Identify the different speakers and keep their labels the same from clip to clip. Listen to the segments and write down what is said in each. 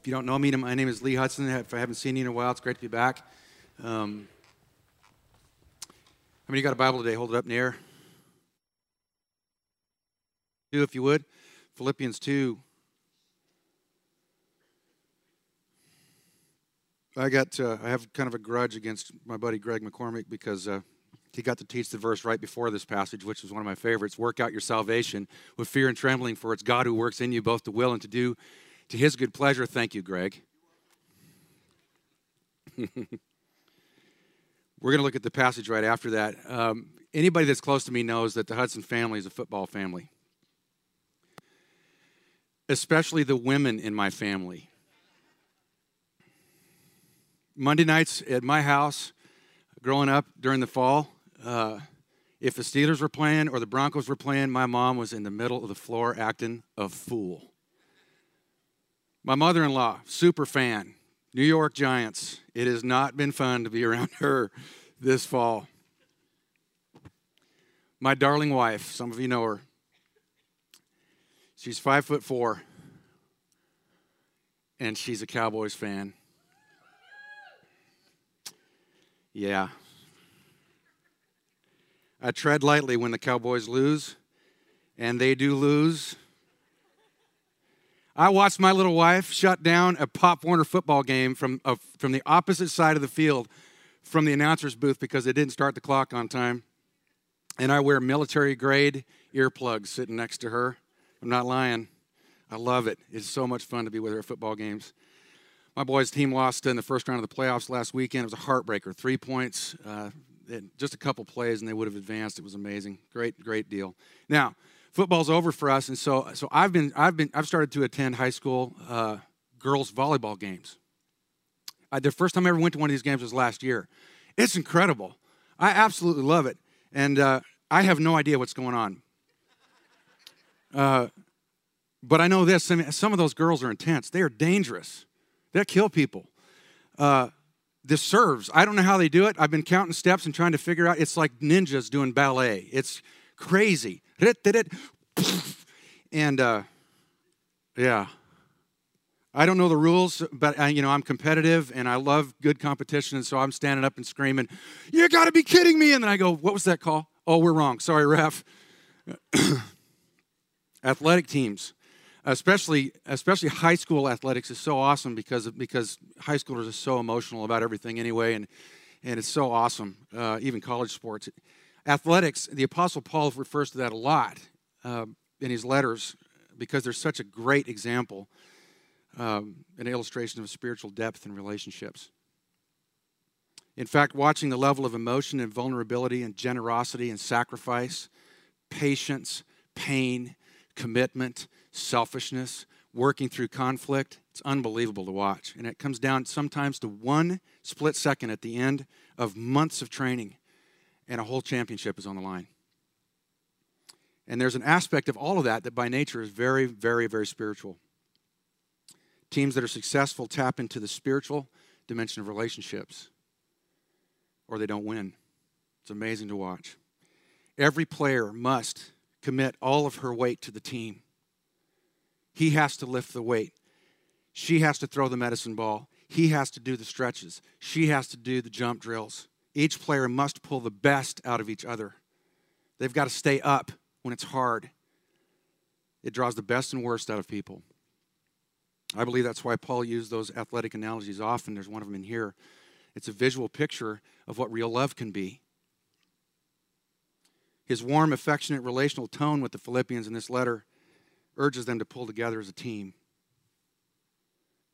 Speaker 1: If you don't know me, my name is Lee Hudson. If I haven't seen you in a while, it's great to be back. Um, how many got a Bible today? Hold it up in the air. Do, if you would. Philippians 2. I got, uh, I have kind of a grudge against my buddy Greg McCormick because uh, he got to teach the verse right before this passage, which is one of my favorites. Work out your salvation with fear and trembling, for it's God who works in you both to will and to do to his good pleasure. Thank you, Greg. We're going to look at the passage right after that. Um, anybody that's close to me knows that the Hudson family is a football family, especially the women in my family. Monday nights at my house, growing up during the fall, uh, if the Steelers were playing or the Broncos were playing, my mom was in the middle of the floor acting a fool. My mother in law, super fan, New York Giants. It has not been fun to be around her this fall. My darling wife, some of you know her. She's five foot four, and she's a Cowboys fan. Yeah. I tread lightly when the Cowboys lose, and they do lose. I watched my little wife shut down a Pop Warner football game from, from the opposite side of the field from the announcer's booth because they didn't start the clock on time. And I wear military grade earplugs sitting next to her. I'm not lying. I love it. It's so much fun to be with her at football games. My boys' team lost in the first round of the playoffs last weekend. It was a heartbreaker. Three points, uh, just a couple plays, and they would have advanced. It was amazing. Great, great deal. Now, football's over for us, and so so I've been I've been I've started to attend high school uh, girls volleyball games. I, the first time I ever went to one of these games was last year. It's incredible. I absolutely love it, and uh, I have no idea what's going on. Uh, but I know this: I mean, some of those girls are intense. They are dangerous. They'll kill people. Uh, the serves, I don't know how they do it. I've been counting steps and trying to figure out. It's like ninjas doing ballet. It's crazy. And uh, yeah, I don't know the rules, but I, you know I'm competitive and I love good competition, and so I'm standing up and screaming, "You got to be kidding me!" And then I go, "What was that call? Oh, we're wrong. Sorry, ref." Athletic teams, especially especially high school athletics, is so awesome because because high schoolers are so emotional about everything anyway, and and it's so awesome. Uh, even college sports athletics, the Apostle Paul refers to that a lot uh, in his letters because there's such a great example, um, an illustration of spiritual depth in relationships. In fact, watching the level of emotion and vulnerability and generosity and sacrifice, patience, pain, commitment, selfishness, working through conflict, it's unbelievable to watch. And it comes down sometimes to one split second at the end of months of training and a whole championship is on the line. And there's an aspect of all of that that by nature is very, very, very spiritual. Teams that are successful tap into the spiritual dimension of relationships, or they don't win. It's amazing to watch. Every player must commit all of her weight to the team. He has to lift the weight. She has to throw the medicine ball. He has to do the stretches. She has to do the jump drills. Each player must pull the best out of each other. They've got to stay up when it's hard. It draws the best and worst out of people. I believe that's why Paul used those athletic analogies often. There's one of them in here. It's a visual picture of what real love can be. His warm, affectionate, relational tone with the Philippians in this letter urges them to pull together as a team.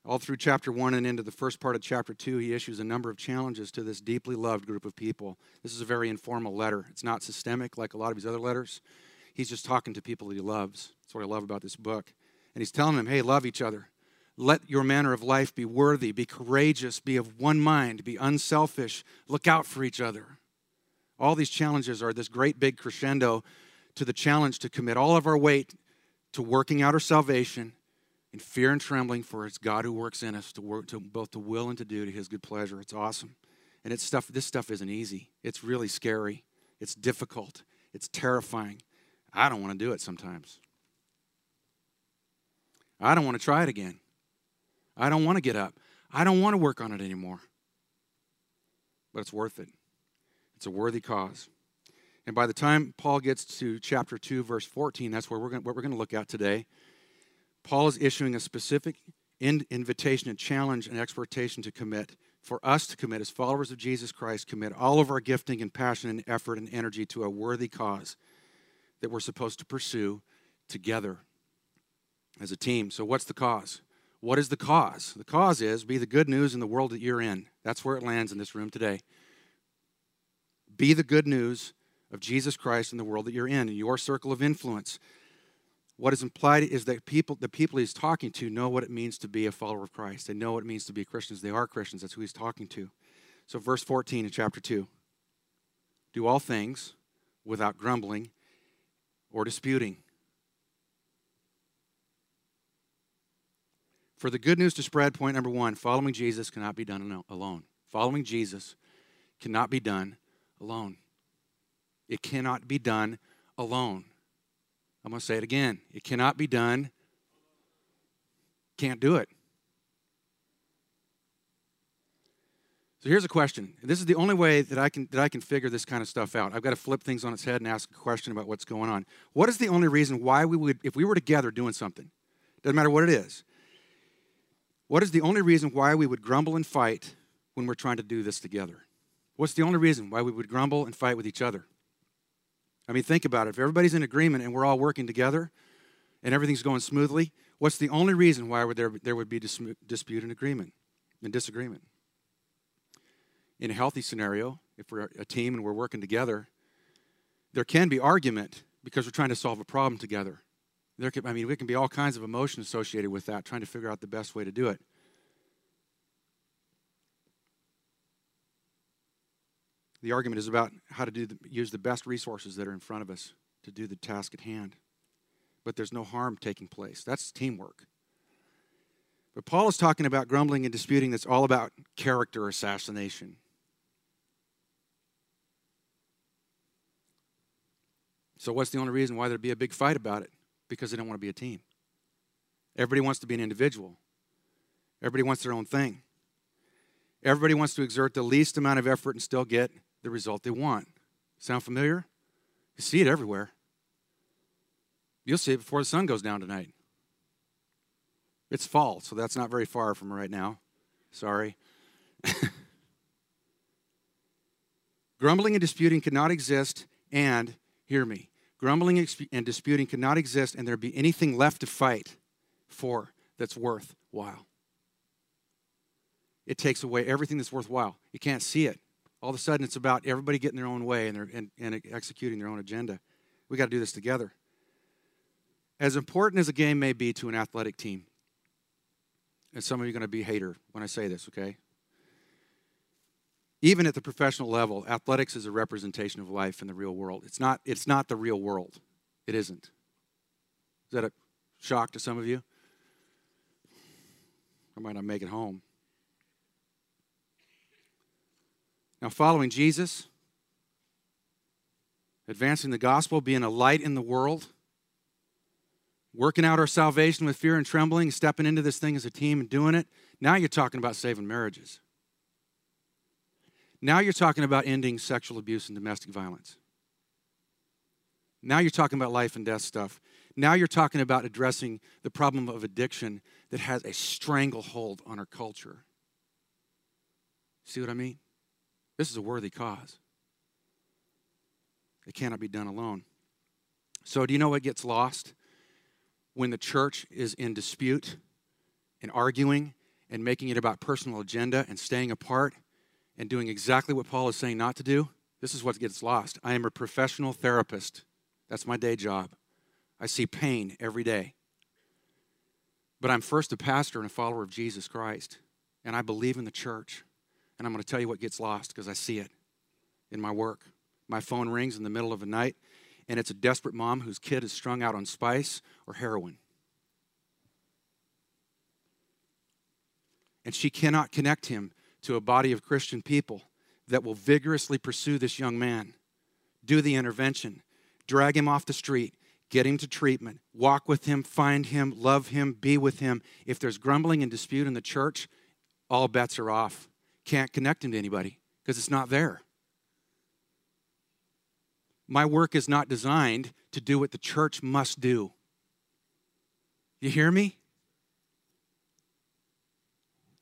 Speaker 1: All through chapter 1 and into the first part of chapter 2, he issues a number of challenges to this deeply loved group of people. This is a very informal letter. It's not systemic like a lot of his other letters. He's just talking to people that he loves. That's what I love about this book. And he's telling them, hey, love each other. Let your manner of life be worthy, be courageous, be of one mind, be unselfish, look out for each other. All these challenges are this great big crescendo to the challenge to commit all of our weight to working out our salvation in fear and trembling, for it's God who works in us to work to both to will and to do to His good pleasure. It's awesome, and it's stuff. This stuff isn't easy. It's really scary. It's difficult. It's terrifying. I don't want to do it sometimes. I don't want to try it again. I don't want to get up. I don't want to work on it anymore. But it's worth it. It's a worthy cause. And by the time Paul gets to chapter 2, verse 14, that's where we're going, what we're going to look at today. Paul is issuing a specific invitation and challenge and exhortation to commit, for us to commit as followers of Jesus Christ, commit all of our gifting and passion and effort and energy to a worthy cause that we're supposed to pursue together as a team. So, what's the cause? What is the cause? The cause is be the good news in the world that you're in. That's where it lands in this room today. Be the good news of Jesus Christ in the world that you're in, in your circle of influence. What is implied is that people, the people he's talking to know what it means to be a follower of Christ. They know what it means to be Christians. They are Christians. That's who he's talking to. So, verse 14 in chapter 2 do all things without grumbling or disputing. For the good news to spread, point number one following Jesus cannot be done alone. Following Jesus cannot be done alone. It cannot be done alone. I'm going to say it again. It cannot be done. Can't do it. So here's a question. This is the only way that I can that I can figure this kind of stuff out. I've got to flip things on its head and ask a question about what's going on. What is the only reason why we would if we were together doing something? Doesn't matter what it is. What is the only reason why we would grumble and fight when we're trying to do this together? What's the only reason why we would grumble and fight with each other? I mean, think about it. If everybody's in agreement and we're all working together and everything's going smoothly, what's the only reason why would there, there would be dispute and agreement and disagreement? In a healthy scenario, if we're a team and we're working together, there can be argument because we're trying to solve a problem together. There can, I mean, there can be all kinds of emotion associated with that, trying to figure out the best way to do it. The argument is about how to do the, use the best resources that are in front of us to do the task at hand. But there's no harm taking place. That's teamwork. But Paul is talking about grumbling and disputing that's all about character assassination. So, what's the only reason why there'd be a big fight about it? because they don't want to be a team. Everybody wants to be an individual, everybody wants their own thing. Everybody wants to exert the least amount of effort and still get the result they want. Sound familiar? You see it everywhere. You'll see it before the sun goes down tonight. It's fall, so that's not very far from right now. Sorry. Grumbling and disputing cannot exist, and hear me, Grumbling and disputing cannot exist, and there be anything left to fight for that's worthwhile. It takes away everything that's worthwhile. You can't see it. All of a sudden, it's about everybody getting their own way and, and, and executing their own agenda. We got to do this together. As important as a game may be to an athletic team, and some of you are going to be hater when I say this, okay? even at the professional level, athletics is a representation of life in the real world. It's not, it's not the real world. It isn't. Is that a shock to some of you? I might not make it home. Now, following Jesus, advancing the gospel, being a light in the world, working out our salvation with fear and trembling, stepping into this thing as a team and doing it, now you're talking about saving marriages. Now you're talking about ending sexual abuse and domestic violence. Now you're talking about life and death stuff. Now you're talking about addressing the problem of addiction that has a stranglehold on our culture. See what I mean? This is a worthy cause. It cannot be done alone. So, do you know what gets lost? When the church is in dispute and arguing and making it about personal agenda and staying apart, and doing exactly what Paul is saying not to do, this is what gets lost. I am a professional therapist. That's my day job. I see pain every day. But I'm first a pastor and a follower of Jesus Christ. And I believe in the church. And I'm going to tell you what gets lost because I see it in my work. My phone rings in the middle of the night, and it's a desperate mom whose kid is strung out on spice or heroin. And she cannot connect him to a body of Christian people that will vigorously pursue this young man, do the intervention, drag him off the street, get him to treatment, walk with him, find him, love him, be with him. If there's grumbling and dispute in the church, all bets are off. Can't connect him to anybody because it's not there. My work is not designed to do what the church must do. You hear me?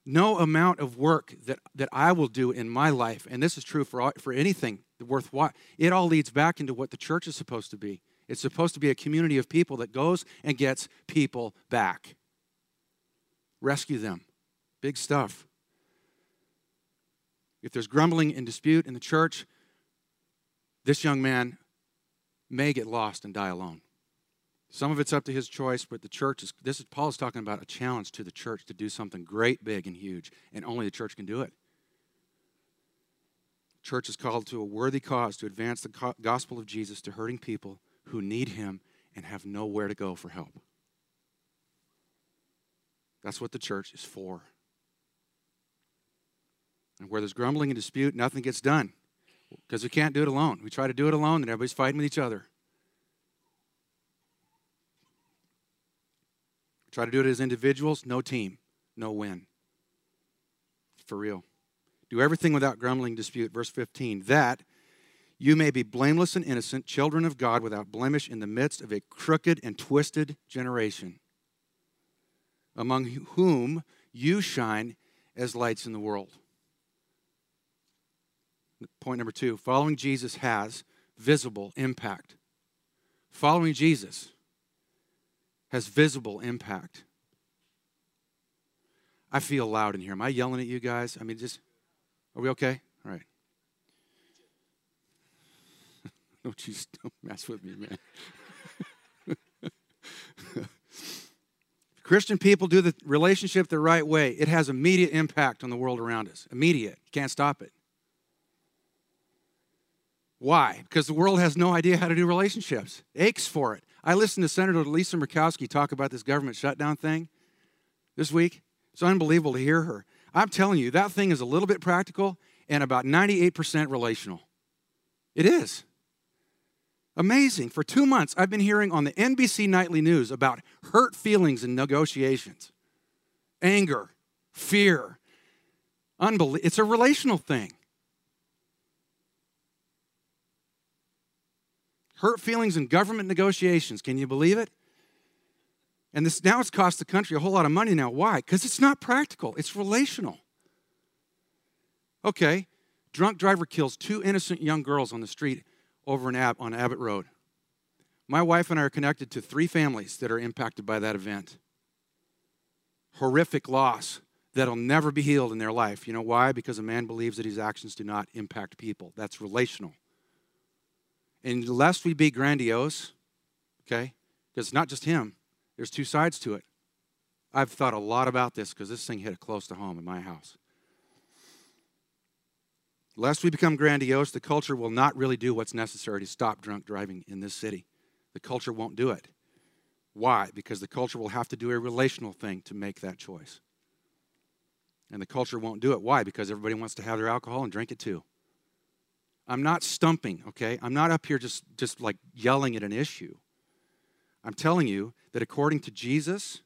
Speaker 1: No amount of work that, that I will do in my life, and this is true for, all, for anything worthwhile, it all leads back into what the church is supposed to be. It's supposed to be a community of people that goes and gets people back. Rescue them. Big stuff. If there's grumbling and dispute in the church, this young man may get lost and die alone. Some of it's up to his choice, but the church is this is Paul is talking about a challenge to the church to do something great, big, and huge, and only the church can do it. Church is called to a worthy cause to advance the gospel of Jesus to hurting people who need him and have nowhere to go for help. That's what the church is for. And where there's grumbling and dispute, nothing gets done because we can't do it alone. We try to do it alone, and everybody's fighting with each other. We Try to do it as individuals, no team, no win. For real. Do everything without grumbling, dispute. Verse 15, that you may be blameless and innocent, children of God without blemish in the midst of a crooked and twisted generation, among whom you shine as lights in the world. Point number two following Jesus has visible impact. Following Jesus has visible impact. I feel loud in here. Am I yelling at you guys? I mean, just, are we okay? All right. don't you don't mess with me, man. Christian people do the relationship the right way. It has immediate impact on the world around us. Immediate. You can't stop it. Why? Because the world has no idea how to do relationships. Aches for it. I listened to Senator Lisa Murkowski talk about this government shutdown thing this week. It's unbelievable to hear her. I'm telling you, that thing is a little bit practical and about 98% relational. It is. Amazing. For two months, I've been hearing on the NBC Nightly News about hurt feelings in negotiations, anger, fear. Unbelie- it's a relational thing. Hurt feelings in government negotiations. Can you believe it? And this now it's cost the country a whole lot of money now. Why? Because it's not practical, it's relational. Okay, drunk driver kills two innocent young girls on the street over in Ab- on Abbott Road. My wife and I are connected to three families that are impacted by that event. Horrific loss that'll never be healed in their life. You know why? Because a man believes that his actions do not impact people. That's relational. And lest we be grandiose, okay, because it's not just him, there's two sides to it. I've thought a lot about this because this thing hit close to home in my house. Lest we become grandiose, the culture will not really do what's necessary to stop drunk driving in this city. The culture won't do it. Why? Because the culture will have to do a relational thing to make that choice. And the culture won't do it. Why? Because everybody wants to have their alcohol and drink it too. I'm not stumping, okay? I'm not up here just, just like yelling at an issue. I'm telling you that according to Jesus,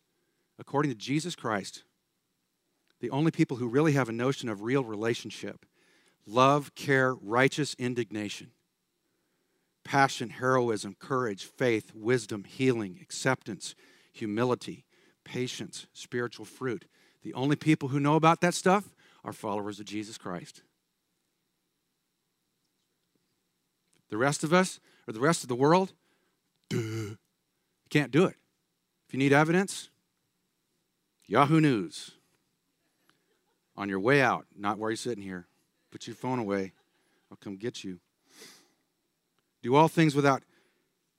Speaker 1: according to Jesus Christ, the only people who really have a notion of real relationship love, care, righteous indignation, passion, heroism, courage, faith, wisdom, healing, acceptance, humility, patience, spiritual fruit. The only people who know about that stuff are followers of Jesus Christ. The rest of us, or the rest of the world, duh, can't do it. If you need evidence, Yahoo News. On your way out, not while you're sitting here. Put your phone away. I'll come get you. Do all things without.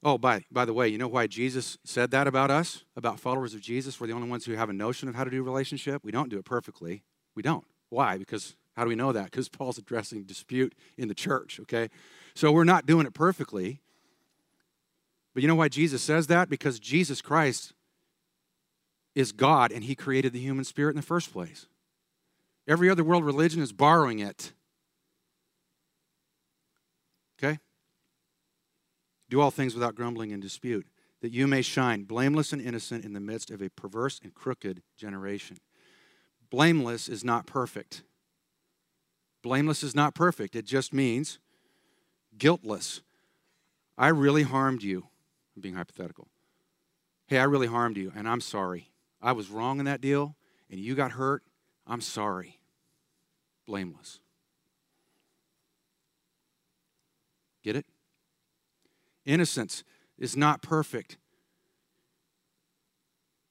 Speaker 1: Oh, by, by the way, you know why Jesus said that about us, about followers of Jesus? We're the only ones who have a notion of how to do relationship. We don't do it perfectly. We don't. Why? Because how do we know that? Because Paul's addressing dispute in the church, okay? So we're not doing it perfectly. But you know why Jesus says that? Because Jesus Christ is God and he created the human spirit in the first place. Every other world religion is borrowing it. Okay? Do all things without grumbling and dispute. that you may shine blameless and innocent in the midst of a perverse and crooked generation. Blameless is not perfect. Blameless is not perfect. It just means guiltless. I really harmed you. I'm being hypothetical. Hey, I really harmed you, and I'm sorry. I was wrong in that deal, and you got hurt. I'm sorry. Blameless. Get it? Innocence is not perfect.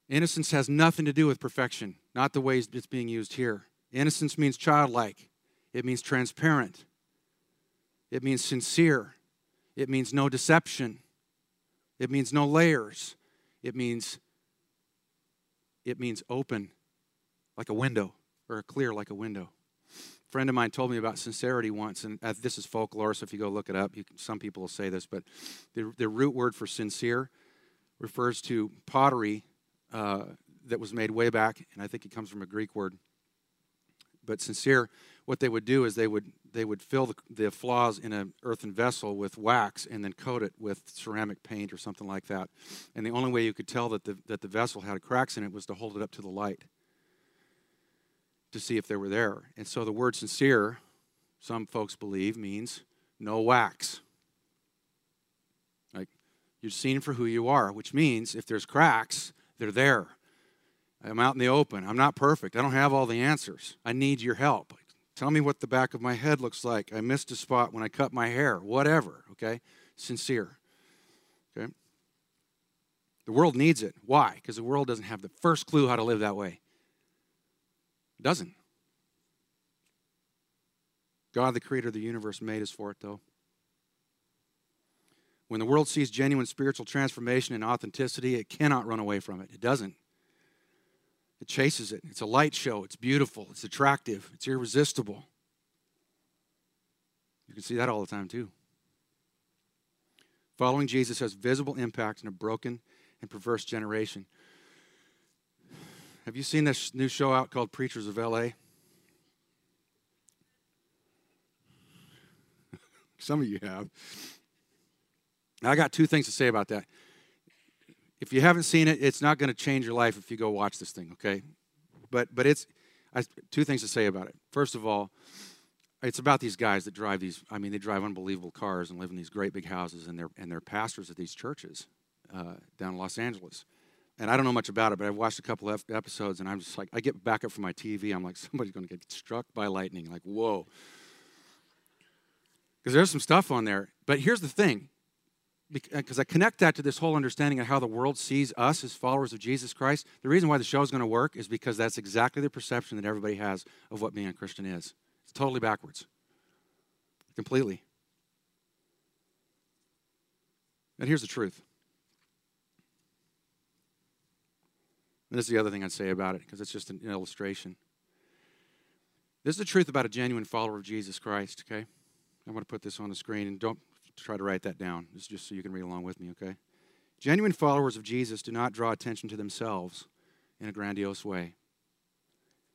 Speaker 1: Innocence has nothing to do with perfection, not the way it's being used here. Innocence means childlike, it means transparent, it means sincere, it means no deception, it means no layers, it means it means open like a window or clear like a window. A friend of mine told me about sincerity once, and uh, this is folklore, so if you go look it up, you, some people will say this, but the, the root word for sincere refers to pottery uh, that was made way back, and I think it comes from a Greek word. But sincere, what they would do is they would they would fill the, the flaws in an earthen vessel with wax and then coat it with ceramic paint or something like that. And the only way you could tell that the that the vessel had cracks in it was to hold it up to the light to see if they were there. And so the word sincere, some folks believe, means no wax. Like you're seen for who you are, which means if there's cracks, they're there. I'm out in the open. I'm not perfect. I don't have all the answers. I need your help. Tell me what the back of my head looks like. I missed a spot when I cut my hair. Whatever, okay? Sincere. Okay? The world needs it. Why? Because the world doesn't have the first clue how to live that way. It doesn't. God, the creator of the universe, made us for it, though. When the world sees genuine spiritual transformation and authenticity, it cannot run away from it. It doesn't. It chases it. It's a light show. It's beautiful. It's attractive. It's irresistible. You can see that all the time, too. Following Jesus has visible impact in a broken and perverse generation. Have you seen this new show out called Preachers of LA? Some of you have. I got two things to say about that. If you haven't seen it, it's not going to change your life if you go watch this thing, okay? But but it's I, two things to say about it. First of all, it's about these guys that drive these. I mean, they drive unbelievable cars and live in these great big houses, and they're and they're pastors at these churches uh, down in Los Angeles. And I don't know much about it, but I've watched a couple of episodes, and I'm just like, I get back up from my TV, I'm like, somebody's going to get struck by lightning. Like, whoa. Because there's some stuff on there. But here's the thing because uh, I connect that to this whole understanding of how the world sees us as followers of Jesus Christ. The reason why the show is going to work is because that's exactly the perception that everybody has of what being a Christian is. It's totally backwards, completely. And here's the truth. And this is the other thing I'd say about it, because it's just an illustration. This is the truth about a genuine follower of Jesus Christ, okay? I'm going to put this on the screen, and don't try to write that down. Just so you can read along with me, okay? Genuine followers of Jesus do not draw attention to themselves in a grandiose way,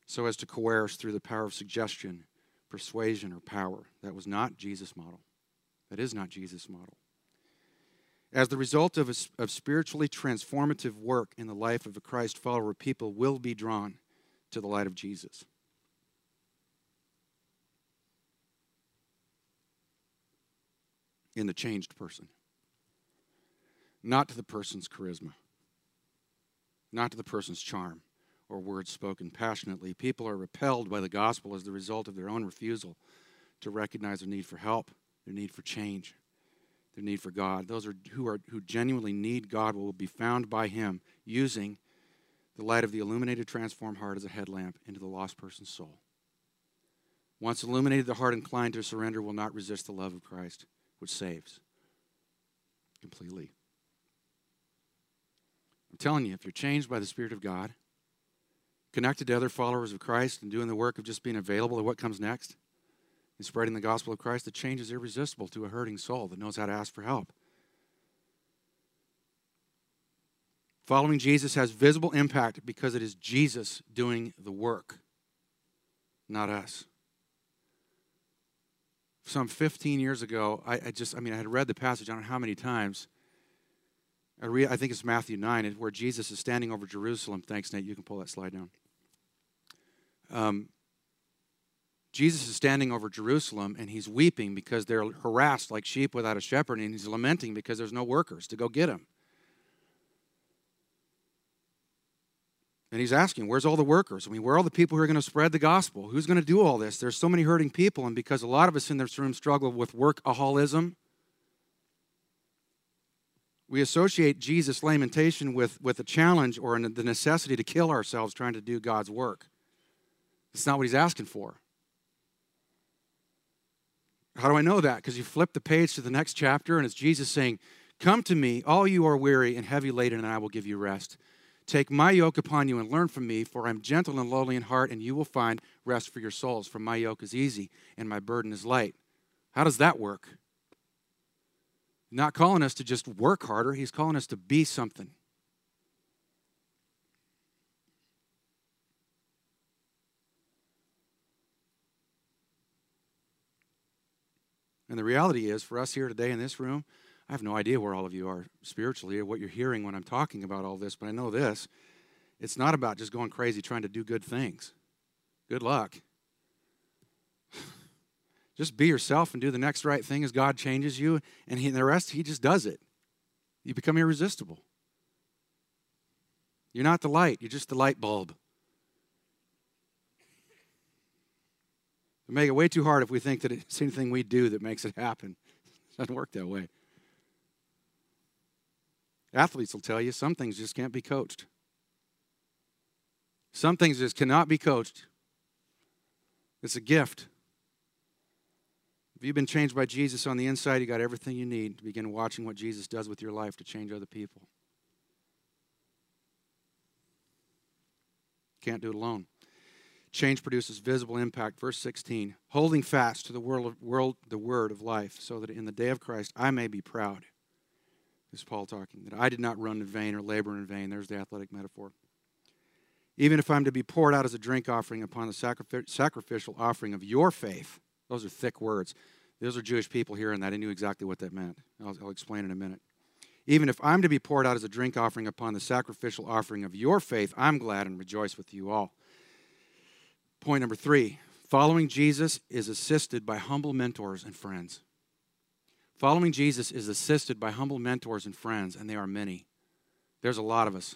Speaker 1: so as to coerce through the power of suggestion, persuasion, or power. That was not Jesus' model. That is not Jesus' model. As the result of, a, of spiritually transformative work in the life of a Christ follower, people will be drawn to the light of Jesus. In the changed person, not to the person's charisma, not to the person's charm or words spoken passionately. People are repelled by the gospel as the result of their own refusal to recognize their need for help, their need for change, their need for God. Those are who are who genuinely need God will be found by him using the light of the illuminated transformed heart as a headlamp into the lost person's soul. Once illuminated, the heart inclined to surrender will not resist the love of Christ which saves completely. I'm telling you, if you're changed by the Spirit of God, connected to other followers of Christ, and doing the work of just being available to what comes next, and spreading the gospel of Christ, the change is irresistible to a hurting soul that knows how to ask for help. Following Jesus has visible impact because it is Jesus doing the work, not us some 15 years ago, I, I, just, I mean, I had read the passage, I don't know how many times, I, read, I think it's Matthew 9, where Jesus is standing over Jerusalem. Thanks, Nate. You can pull that slide down. Um, Jesus is standing over Jerusalem and he's weeping because they're harassed like sheep without a shepherd, and he's lamenting because there's no workers to go get him. And he's asking, Where's all the workers? I mean, where are all the people who are going to spread the gospel? Who's going to do all this? There's so many hurting people, and because a lot of us in this room struggle with workaholism, we associate Jesus' lamentation with, with a challenge or the necessity to kill ourselves trying to do God's work. It's not what he's asking for. How do I know that? Because you flip the page to the next chapter, and it's Jesus saying, Come to me, all you are weary and heavy laden, and I will give you rest. Take my yoke upon you and learn from me, for I'm gentle and lowly in heart, and you will find rest for your souls. For my yoke is easy and my burden is light. How does that work? Not calling us to just work harder, he's calling us to be something. And the reality is, for us here today in this room, I have no idea where all of you are spiritually or what you're hearing when I'm talking about all this, but I know this. It's not about just going crazy trying to do good things. Good luck. Just be yourself and do the next right thing as God changes you, and, he, and the rest, He just does it. You become irresistible. You're not the light, you're just the light bulb. We make it way too hard if we think that it's anything we do that makes it happen. It doesn't work that way. Athletes will tell you some things just can't be coached. Some things just cannot be coached. It's a gift. If you've been changed by Jesus on the inside, you got everything you need to begin watching what Jesus does with your life to change other people. Can't do it alone. Change produces visible impact. Verse 16, holding fast to the world, world, the word of life, so that in the day of Christ I may be proud is Paul talking. That I did not run in vain or labor in vain. There's the athletic metaphor. Even if I'm to be poured out as a drink offering upon the sacrificial offering of your faith, those are thick words. Those are Jewish people hearing that. I knew exactly what that meant. I'll, I'll explain in a minute. Even if I'm to be poured out as a drink offering upon the sacrificial offering of your faith, I'm glad and rejoice with you all. Point number three following Jesus is assisted by humble mentors and friends. Following Jesus is assisted by humble mentors and friends, and they are many. There's a lot of us.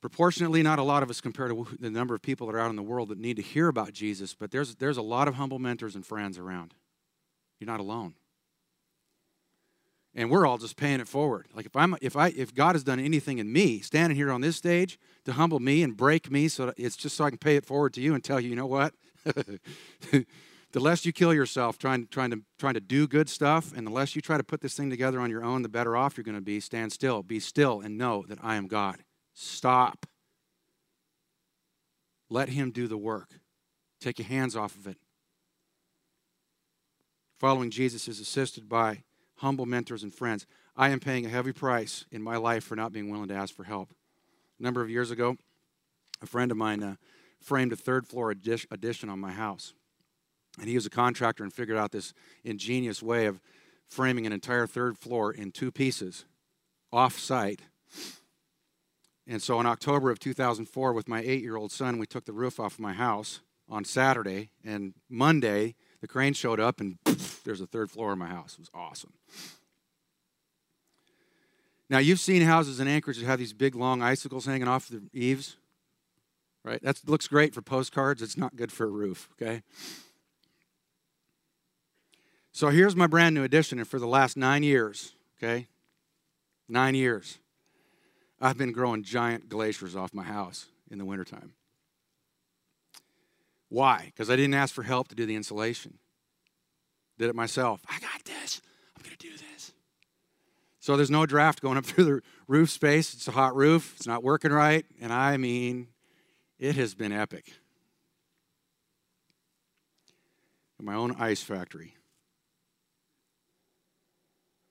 Speaker 1: Proportionately, not a lot of us compared to the number of people that are out in the world that need to hear about Jesus, but there's, there's a lot of humble mentors and friends around. You're not alone. And we're all just paying it forward. Like if I'm if I if God has done anything in me, standing here on this stage to humble me and break me so it's just so I can pay it forward to you and tell you, you know what? the less you kill yourself trying, trying, to, trying to do good stuff, and the less you try to put this thing together on your own, the better off you're going to be. Stand still, be still, and know that I am God. Stop. Let Him do the work. Take your hands off of it. Following Jesus is assisted by humble mentors and friends. I am paying a heavy price in my life for not being willing to ask for help. A number of years ago, a friend of mine uh, framed a third floor addition on my house. And he was a contractor and figured out this ingenious way of framing an entire third floor in two pieces off site. And so in October of 2004, with my eight year old son, we took the roof off of my house on Saturday. And Monday, the crane showed up, and poof, there's a third floor in my house. It was awesome. Now, you've seen houses in Anchorage that have these big, long icicles hanging off the eaves, right? That looks great for postcards. It's not good for a roof, okay? So here's my brand new addition, and for the last nine years, okay, nine years, I've been growing giant glaciers off my house in the wintertime. Why? Because I didn't ask for help to do the insulation. Did it myself. I got this. I'm going to do this. So there's no draft going up through the roof space. It's a hot roof. It's not working right. And I mean, it has been epic. My own ice factory.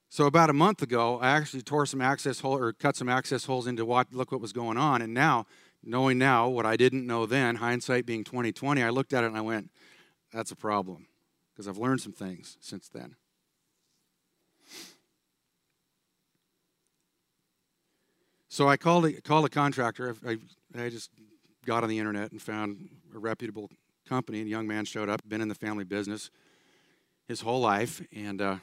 Speaker 1: So about a month ago, I actually tore some access hole or cut some access holes into what look what was going on. And now, knowing now what I didn't know then, hindsight being 2020, I looked at it and I went, that's a problem. Because I've learned some things since then. So I called a, called a contractor. I, I, I just got on the internet and found a reputable company. And a young man showed up, been in the family business his whole life. And uh,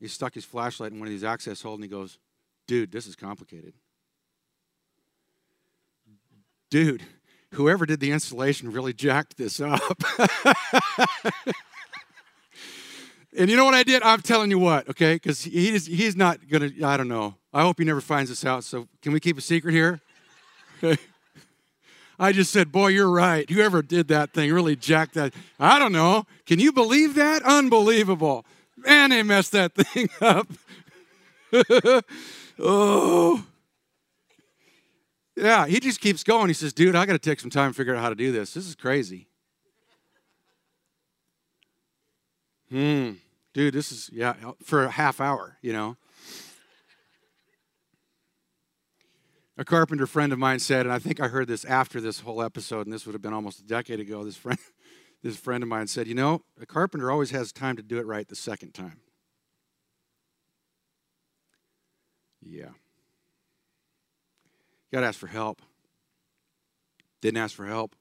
Speaker 1: he stuck his flashlight in one of these access holes, and he goes, "Dude, this is complicated." Dude, whoever did the installation really jacked this up. and you know what I did? I'm telling you what, okay? Because he's he's not gonna. I don't know. I hope he never finds this out. So can we keep a secret here? I just said, boy, you're right. Whoever did that thing really jacked that. I don't know. Can you believe that? Unbelievable. Man, they messed that thing up. oh. Yeah, he just keeps going. He says, dude, I got to take some time to figure out how to do this. This is crazy. Hmm. Dude, this is, yeah, for a half hour, you know. A carpenter friend of mine said, and I think I heard this after this whole episode, and this would have been almost a decade ago. This friend, this friend of mine said, You know, a carpenter always has time to do it right the second time. Yeah. Got to ask for help. Didn't ask for help,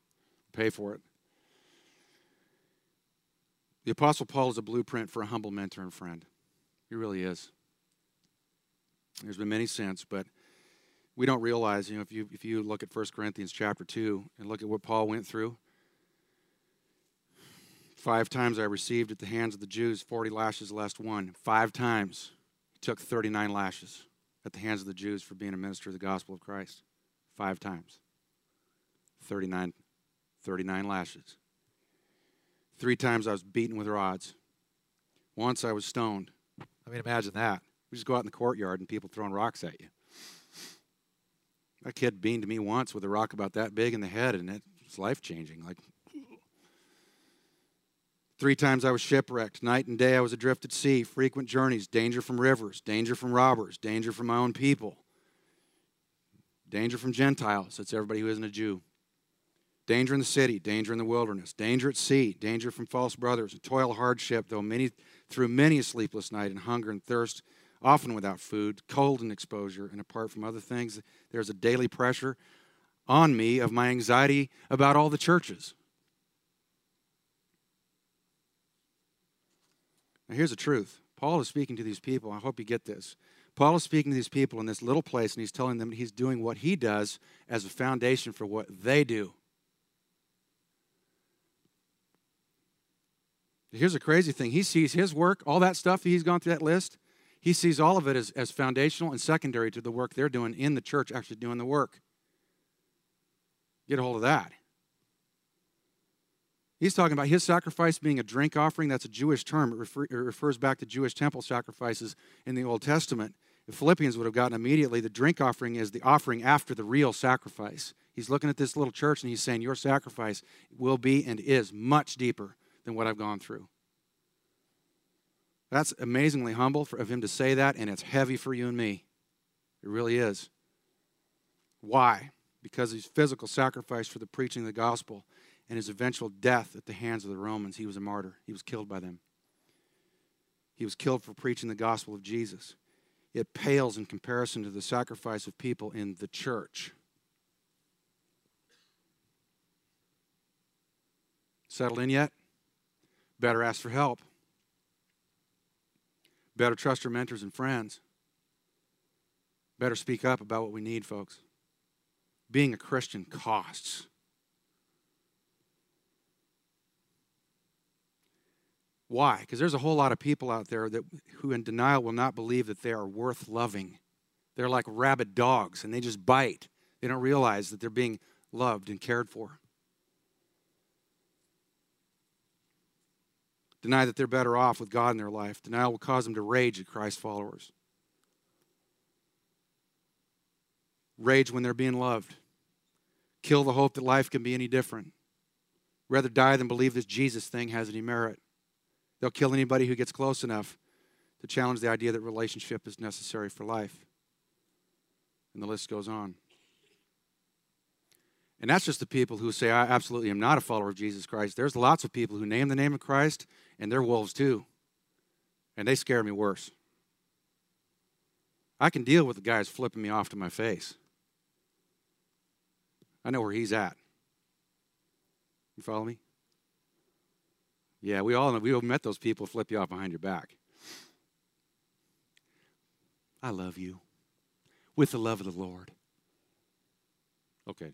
Speaker 1: pay for it. The Apostle Paul is a blueprint for a humble mentor and friend. He really is. There's been many since, but we don't realize, you know, if you if you look at 1 Corinthians chapter 2 and look at what Paul went through, five times I received at the hands of the Jews 40 lashes last one. Five times he took 39 lashes at the hands of the Jews for being a minister of the gospel of Christ. Five times. 39, 39 lashes. Three times I was beaten with rods. Once I was stoned. I mean, imagine that. We just go out in the courtyard and people throwing rocks at you. That kid beamed me once with a rock about that big in the head, and it was life changing. Like three times I was shipwrecked. Night and day I was adrift at sea. Frequent journeys, danger from rivers, danger from robbers, danger from my own people, danger from Gentiles. That's everybody who isn't a Jew. Danger in the city, danger in the wilderness, danger at sea, danger from false brothers, toil hardship, though many through many a sleepless night and hunger and thirst often without food, cold and exposure, and apart from other things, there's a daily pressure on me of my anxiety about all the churches. Now, here's the truth Paul is speaking to these people. I hope you get this. Paul is speaking to these people in this little place, and he's telling them he's doing what he does as a foundation for what they do. Here's a crazy thing. He sees his work, all that stuff he's gone through that list. He sees all of it as, as foundational and secondary to the work they're doing in the church, actually doing the work. Get a hold of that. He's talking about his sacrifice being a drink offering. That's a Jewish term. It, refer, it, refers back to Jewish temple sacrifices in the Old Testament. The Philippians would have gotten immediately the drink offering is the offering after the real sacrifice. He's looking at this little church and he's saying, Your sacrifice will be and is much deeper than what I've gone through. That's amazingly humble for, of him to say that, and it's heavy for you and me. It really is. Why? Because his physical sacrifice for the preaching of the gospel and his eventual death at the hands of the Romans, he was a martyr. He was killed by them. He was killed for preaching the gospel of Jesus. It pales in comparison to the sacrifice of people in the church. Settled in yet? Better ask for help. Better trust your mentors and friends. Better speak up about what we need, folks. Being a Christian costs. Why? Because there's a whole lot of people out there that who in denial will not believe that they are worth loving. They're like rabid dogs and they just bite. They don't realize that they're being loved and cared for. deny that they're better off with God in their life. Denial will cause them to rage at Christ followers. Rage when they're being loved. Kill the hope that life can be any different. Rather die than believe this Jesus thing has any merit. They'll kill anybody who gets close enough to challenge the idea that relationship is necessary for life. And the list goes on. And that's just the people who say, I absolutely am not a follower of Jesus Christ. There's lots of people who name the name of Christ, and they're wolves too. And they scare me worse. I can deal with the guys flipping me off to my face. I know where he's at. You follow me? Yeah, we all. We all met those people flip you off behind your back. I love you with the love of the Lord. Okay.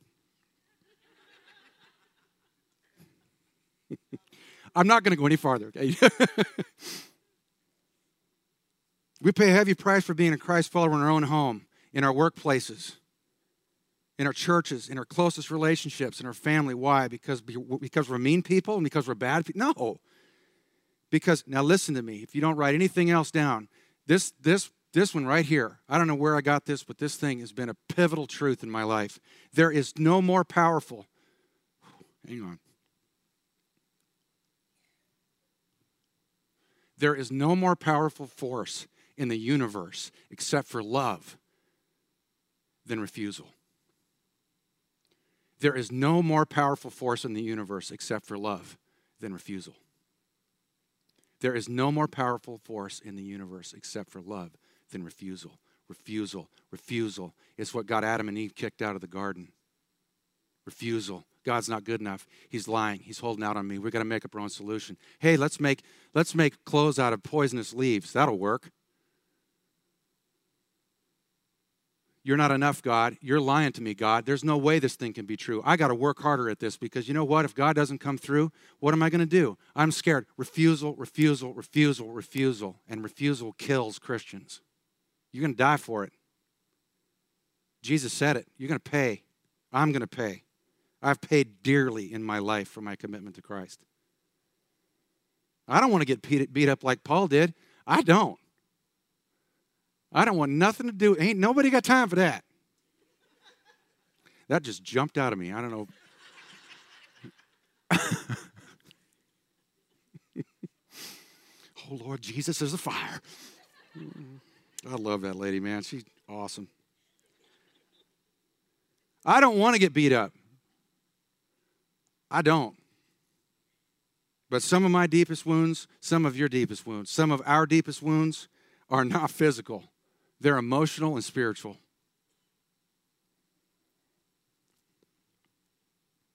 Speaker 1: I'm not going to go any farther, okay? we pay a heavy price for being a Christ follower in our own home, in our workplaces, in our churches, in our closest relationships, in our family. Why? Because, because we're mean people and because we're bad people? No. Because, now listen to me, if you don't write anything else down, this, this, this one right here, I don't know where I got this, but this thing has been a pivotal truth in my life. There is no more powerful. Hang on. There is no more powerful force in the universe except for love than refusal. There is no more powerful force in the universe except for love than refusal. There is no more powerful force in the universe except for love than refusal. Refusal, refusal is what got Adam and Eve kicked out of the garden. Refusal. God's not good enough. He's lying. He's holding out on me. We've got to make up our own solution. Hey, let's make let's make clothes out of poisonous leaves. That'll work. You're not enough, God. You're lying to me, God. There's no way this thing can be true. I got to work harder at this because you know what? If God doesn't come through, what am I going to do? I'm scared. Refusal, refusal, refusal, refusal. And refusal kills Christians. You're going to die for it. Jesus said it. You're going to pay. I'm going to pay. I've paid dearly in my life for my commitment to Christ. I don't want to get beat up like Paul did. I don't. I don't want nothing to do. Ain't nobody got time for that. That just jumped out of me. I don't know. oh Lord Jesus there's a fire. I love that lady, man. She's awesome. I don't want to get beat up. I don't. But some of my deepest wounds, some of your deepest wounds, some of our deepest wounds are not physical. They're emotional and spiritual.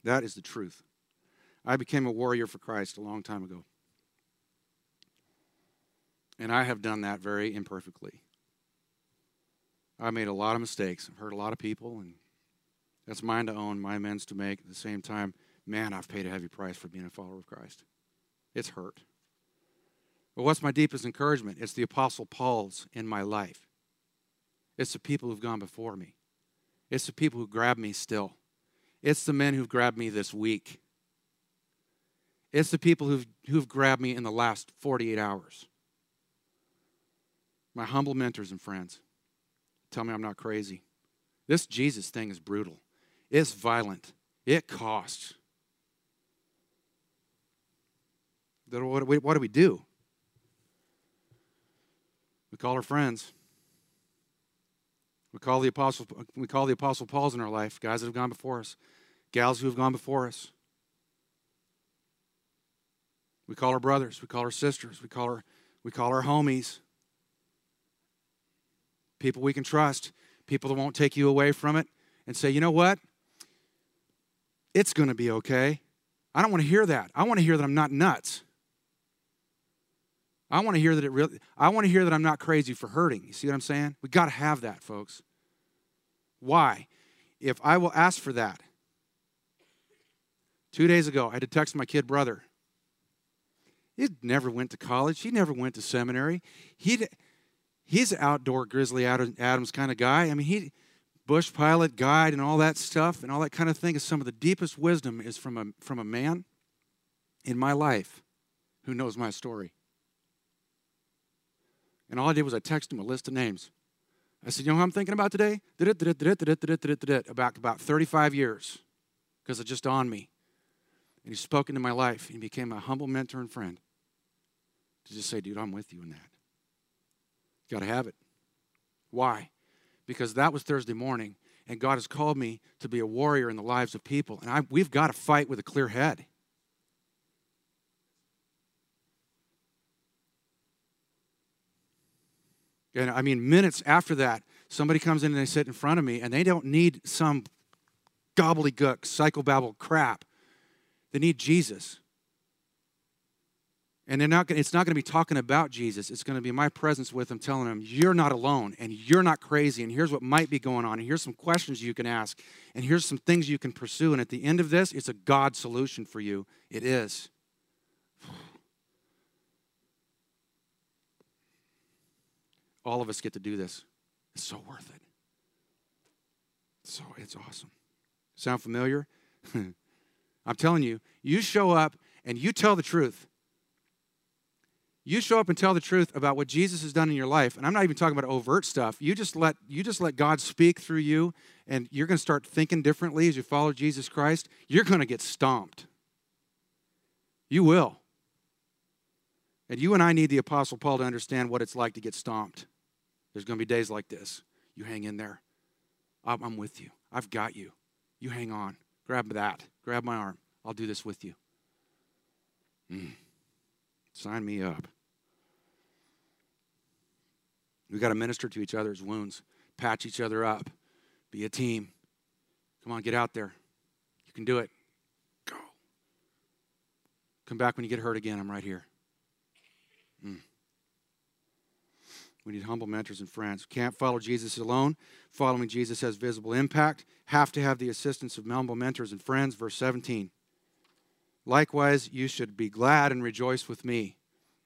Speaker 1: That is the truth. I became a warrior for Christ a long time ago. And I have done that very imperfectly. I made a lot of mistakes. I've hurt a lot of people, and that's mine to own, my amends to make. At the same time, man, I've paid a heavy price for being a follower of Christ. It's hurt. But what's my deepest encouragement? It's the Apostle Paul's in my life. It's the people who've gone before me. It's the people who grab me still. It's the men who've grabbed me this week. It's the people who've, who've grabbed me in the last 48 hours. My humble mentors and friends. Tell me I'm not crazy. This Jesus thing is brutal, it's violent, it costs. What do we, what do, we do? We call our friends. We call the apostle we call the apostle Paul's in our life, guys that have gone before us, gals who have gone before us. We call our brothers, we call our sisters, we call our we call our homies. People we can trust, people that won't take you away from it and say, "You know what? It's going to be okay." I don't want to hear that. I want to hear that I'm not nuts. I want to hear that it really, I want to hear that I'm not crazy for hurting. You see what I'm saying? We got to have that, folks. Why? If I will ask for that. Two days ago, I had to text my kid brother. He never went to college. He never went to seminary. He he's an outdoor Grizzly Adams kind of guy. I mean, he bush pilot, guide, and all that stuff and all that kind of thing is some of the deepest wisdom is from a from a man in my life who knows my story. And all I did was I texted him a list of names. I said, You know who I'm thinking about today? About, about 35 years, because it just on me. And he spoke into my life. He became a humble mentor and friend. To just say, Dude, I'm with you in that. Got to have it. Why? Because that was Thursday morning, and God has called me to be a warrior in the lives of people. And I, we've got to fight with a clear head. And I mean, minutes after that, somebody comes in and they sit in front of me, and they don't need some gobbledygook, psychobabble crap. They need Jesus. And they're not, it's not going to be talking about Jesus. It's going to be my presence with them, telling them, you're not alone and you're not crazy. And here's what might be going on. And here's some questions you can ask. And here's some things you can pursue. And at the end of this, it's a God solution for you. It is. All of us get to do this. It's so worth it. So it's awesome. Sound familiar? I'm telling you, you show up and you tell the truth. You show up and tell the truth about what Jesus has done in your life. And I'm not even talking about overt stuff. You just let you just let God speak through you and you're going to start thinking differently as you follow Jesus Christ. You're going to get stomped. You will. And you and I need the apostle Paul to understand what it's like to get stomped. There's going to be days like this. You hang in there. I'm with you. I've got you. You hang on. Grab that. Grab my arm. I'll do this with you. Mm. Sign me up. We got to minister to each other's wounds, patch each other up, be a team. Come on, get out there. You can do it. Go. Come back when you get hurt again. I'm right here. Mm. We need humble mentors and friends. Can't follow Jesus alone. Following Jesus has visible impact. Have to have the assistance of humble mentors and friends. Verse 17. Likewise, you should be glad and rejoice with me.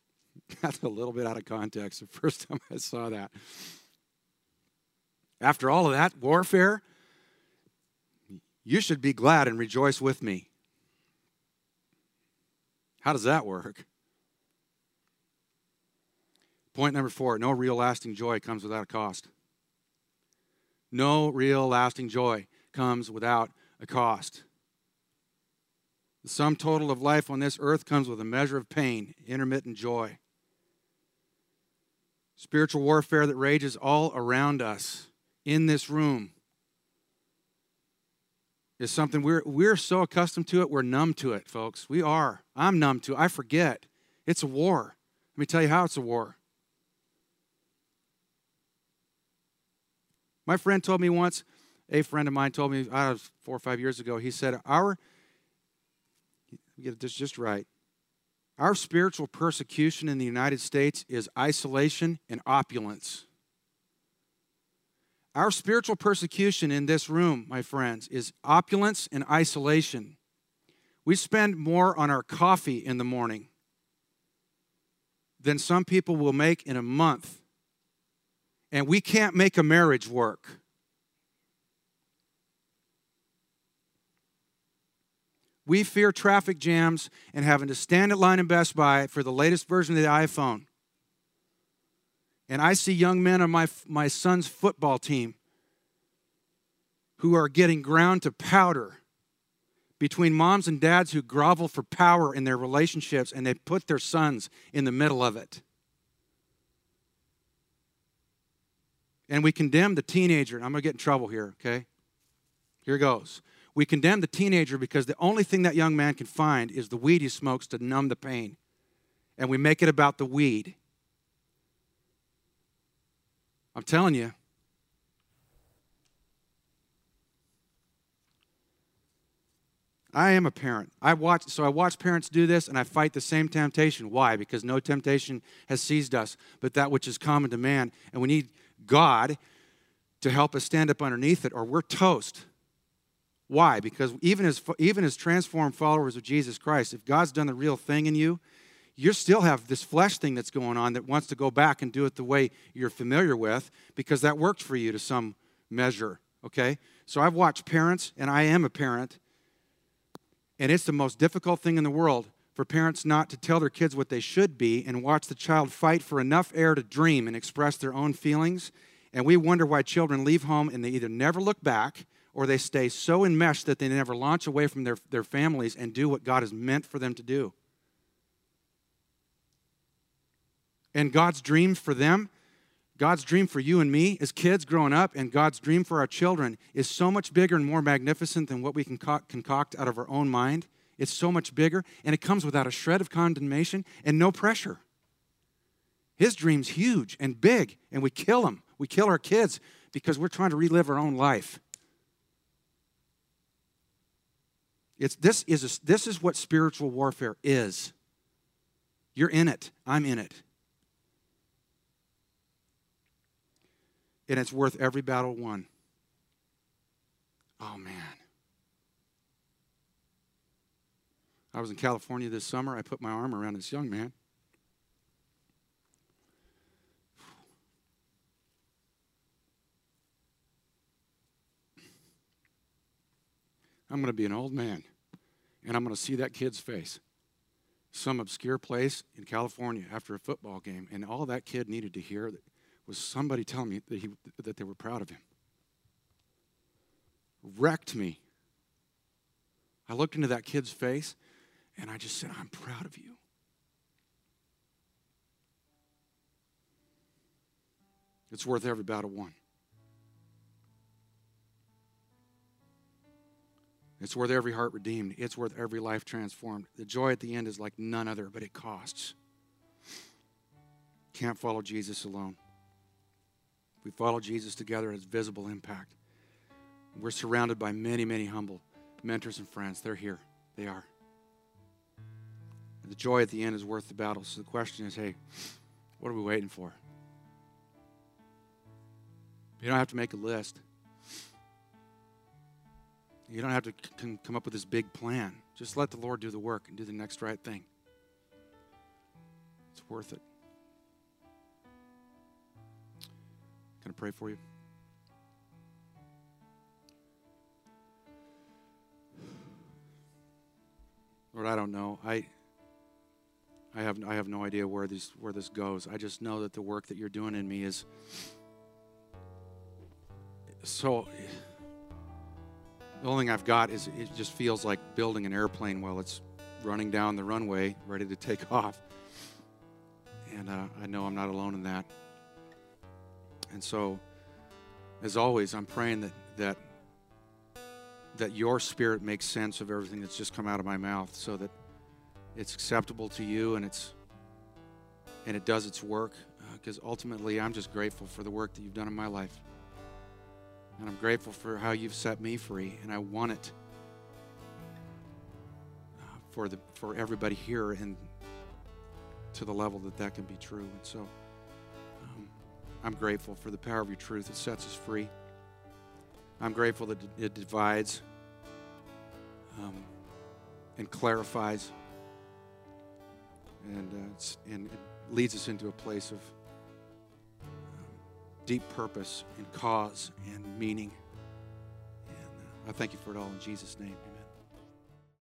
Speaker 1: That's a little bit out of context the first time I saw that. After all of that warfare, you should be glad and rejoice with me. How does that work? Point number four no real lasting joy comes without a cost. No real lasting joy comes without a cost. The sum total of life on this earth comes with a measure of pain, intermittent joy. Spiritual warfare that rages all around us in this room is something we're, we're so accustomed to it, we're numb to it, folks. We are. I'm numb to it. I forget. It's a war. Let me tell you how it's a war. My friend told me once, a friend of mine told me, four or five years ago, he said, Our, get this just right, our spiritual persecution in the United States is isolation and opulence. Our spiritual persecution in this room, my friends, is opulence and isolation. We spend more on our coffee in the morning than some people will make in a month and we can't make a marriage work. We fear traffic jams and having to stand in line in Best Buy for the latest version of the iPhone. And I see young men on my, my son's football team who are getting ground to powder between moms and dads who grovel for power in their relationships and they put their sons in the middle of it. And we condemn the teenager. I'm going to get in trouble here, okay? Here goes. We condemn the teenager because the only thing that young man can find is the weed he smokes to numb the pain. And we make it about the weed. I'm telling you. I am a parent. I watch so I watch parents do this and I fight the same temptation. Why? Because no temptation has seized us, but that which is common to man. And we need God to help us stand up underneath it, or we're toast. Why? Because even as, even as transformed followers of Jesus Christ, if God's done the real thing in you, you still have this flesh thing that's going on that wants to go back and do it the way you're familiar with because that worked for you to some measure, okay? So I've watched parents, and I am a parent, and it's the most difficult thing in the world for parents not to tell their kids what they should be and watch the child fight for enough air to dream and express their own feelings. And we wonder why children leave home and they either never look back or they stay so enmeshed that they never launch away from their, their families and do what God has meant for them to do. And God's dream for them, God's dream for you and me as kids growing up, and God's dream for our children is so much bigger and more magnificent than what we can concoct out of our own mind. It's so much bigger, and it comes without a shred of condemnation and no pressure. His dream's huge and big, and we kill him. We kill our kids because we're trying to relive our own life. It's, this, is a, this is what spiritual warfare is. You're in it, I'm in it. And it's worth every battle won. Oh, man. I was in California this summer. I put my arm around this young man. I'm going to be an old man and I'm going to see that kid's face. Some obscure place in California after a football game, and all that kid needed to hear was somebody telling me that, he, that they were proud of him. Wrecked me. I looked into that kid's face and I just said, I'm proud of you. It's worth every battle won. It's worth every heart redeemed. It's worth every life transformed. The joy at the end is like none other, but it costs. Can't follow Jesus alone. We follow Jesus together, it has visible impact. We're surrounded by many, many humble mentors and friends. They're here. They are. The joy at the end is worth the battle. So the question is hey, what are we waiting for? You don't have to make a list. You don't have to c- come up with this big plan. Just let the Lord do the work and do the next right thing. It's worth it. Can I pray for you? Lord, I don't know. I I have I have no idea where these where this goes. I just know that the work that you're doing in me is so the only thing I've got is it just feels like building an airplane while it's running down the runway, ready to take off. And uh, I know I'm not alone in that. And so, as always, I'm praying that that that your spirit makes sense of everything that's just come out of my mouth, so that it's acceptable to you and it's and it does its work. Because uh, ultimately, I'm just grateful for the work that you've done in my life. And I'm grateful for how you've set me free, and I want it uh, for the for everybody here and to the level that that can be true. And so um, I'm grateful for the power of your truth that sets us free. I'm grateful that it divides um, and clarifies and, uh, and it leads us into a place of deep purpose and cause and meaning. And uh, I thank you for it all in Jesus' name.